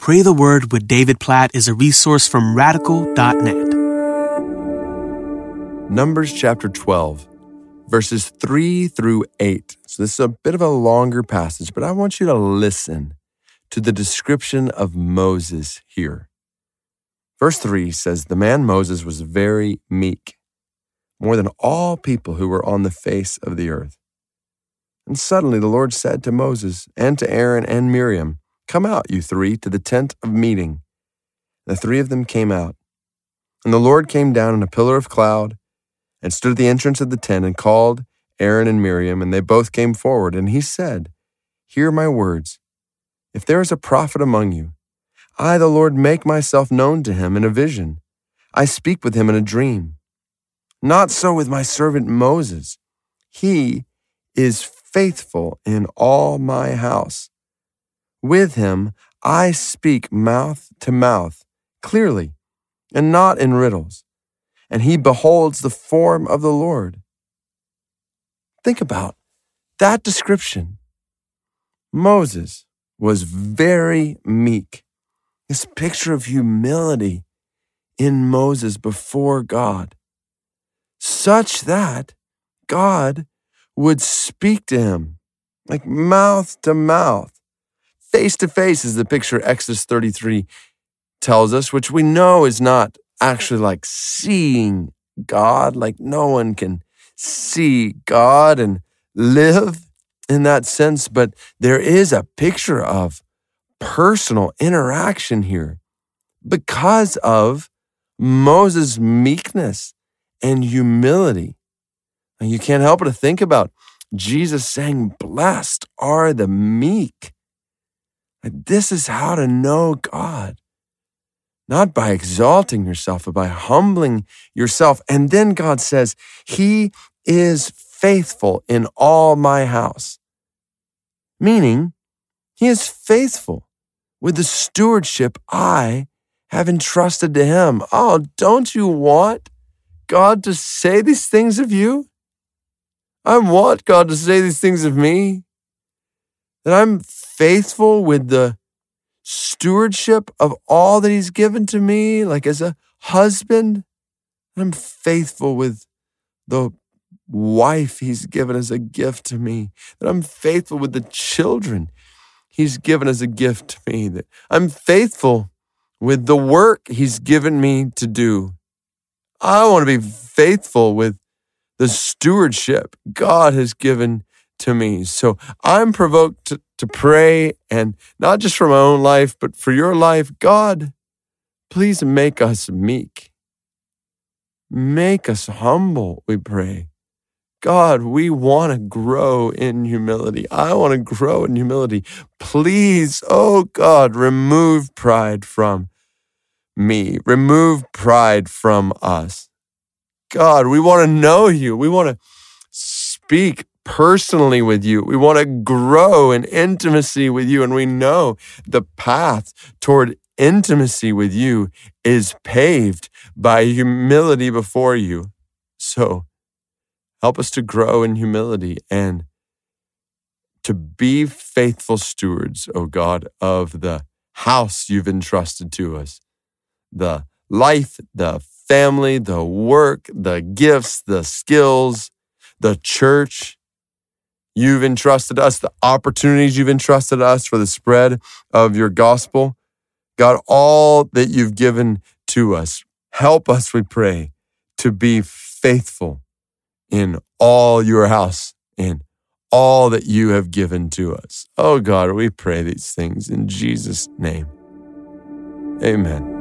Pray the Word with David Platt is a resource from radical.net. Numbers chapter 12, verses 3 through 8. So this is a bit of a longer passage, but I want you to listen to the description of Moses here. Verse 3 says, The man Moses was very meek, more than all people who were on the face of the earth. And suddenly the Lord said to Moses and to Aaron and Miriam, Come out, you three, to the tent of meeting. The three of them came out. And the Lord came down in a pillar of cloud and stood at the entrance of the tent and called Aaron and Miriam, and they both came forward. And he said, Hear my words. If there is a prophet among you, I, the Lord, make myself known to him in a vision. I speak with him in a dream. Not so with my servant Moses. He is faithful in all my house. With him I speak mouth to mouth, clearly, and not in riddles, and he beholds the form of the Lord. Think about that description. Moses was very meek. This picture of humility in Moses before God, such that God would speak to him like mouth to mouth face to face is the picture Exodus 33 tells us, which we know is not actually like seeing God. Like no one can see God and live in that sense, but there is a picture of personal interaction here because of Moses' meekness and humility. And you can't help but to think about Jesus saying, Blessed are the meek this is how to know God. Not by exalting yourself, but by humbling yourself. And then God says, He is faithful in all my house. Meaning, He is faithful with the stewardship I have entrusted to Him. Oh, don't you want God to say these things of you? I want God to say these things of me. That I'm faithful with the stewardship of all that He's given to me, like as a husband. I'm faithful with the wife He's given as a gift to me, that I'm faithful with the children He's given as a gift to me, that I'm faithful with the work He's given me to do. I want to be faithful with the stewardship God has given to me. So I'm provoked to, to pray and not just for my own life, but for your life. God, please make us meek. Make us humble, we pray. God, we want to grow in humility. I want to grow in humility. Please, oh God, remove pride from me. Remove pride from us. God, we want to know you. We want to speak personally with you. We want to grow in intimacy with you. And we know the path toward intimacy with you is paved by humility before you. So help us to grow in humility and to be faithful stewards, O oh God, of the house you've entrusted to us, the life, the family, the work, the gifts, the skills, the church, you've entrusted us, the opportunities you've entrusted us for the spread of your gospel. God, all that you've given to us, help us, we pray, to be faithful in all your house, in all that you have given to us. Oh God, we pray these things in Jesus' name. Amen.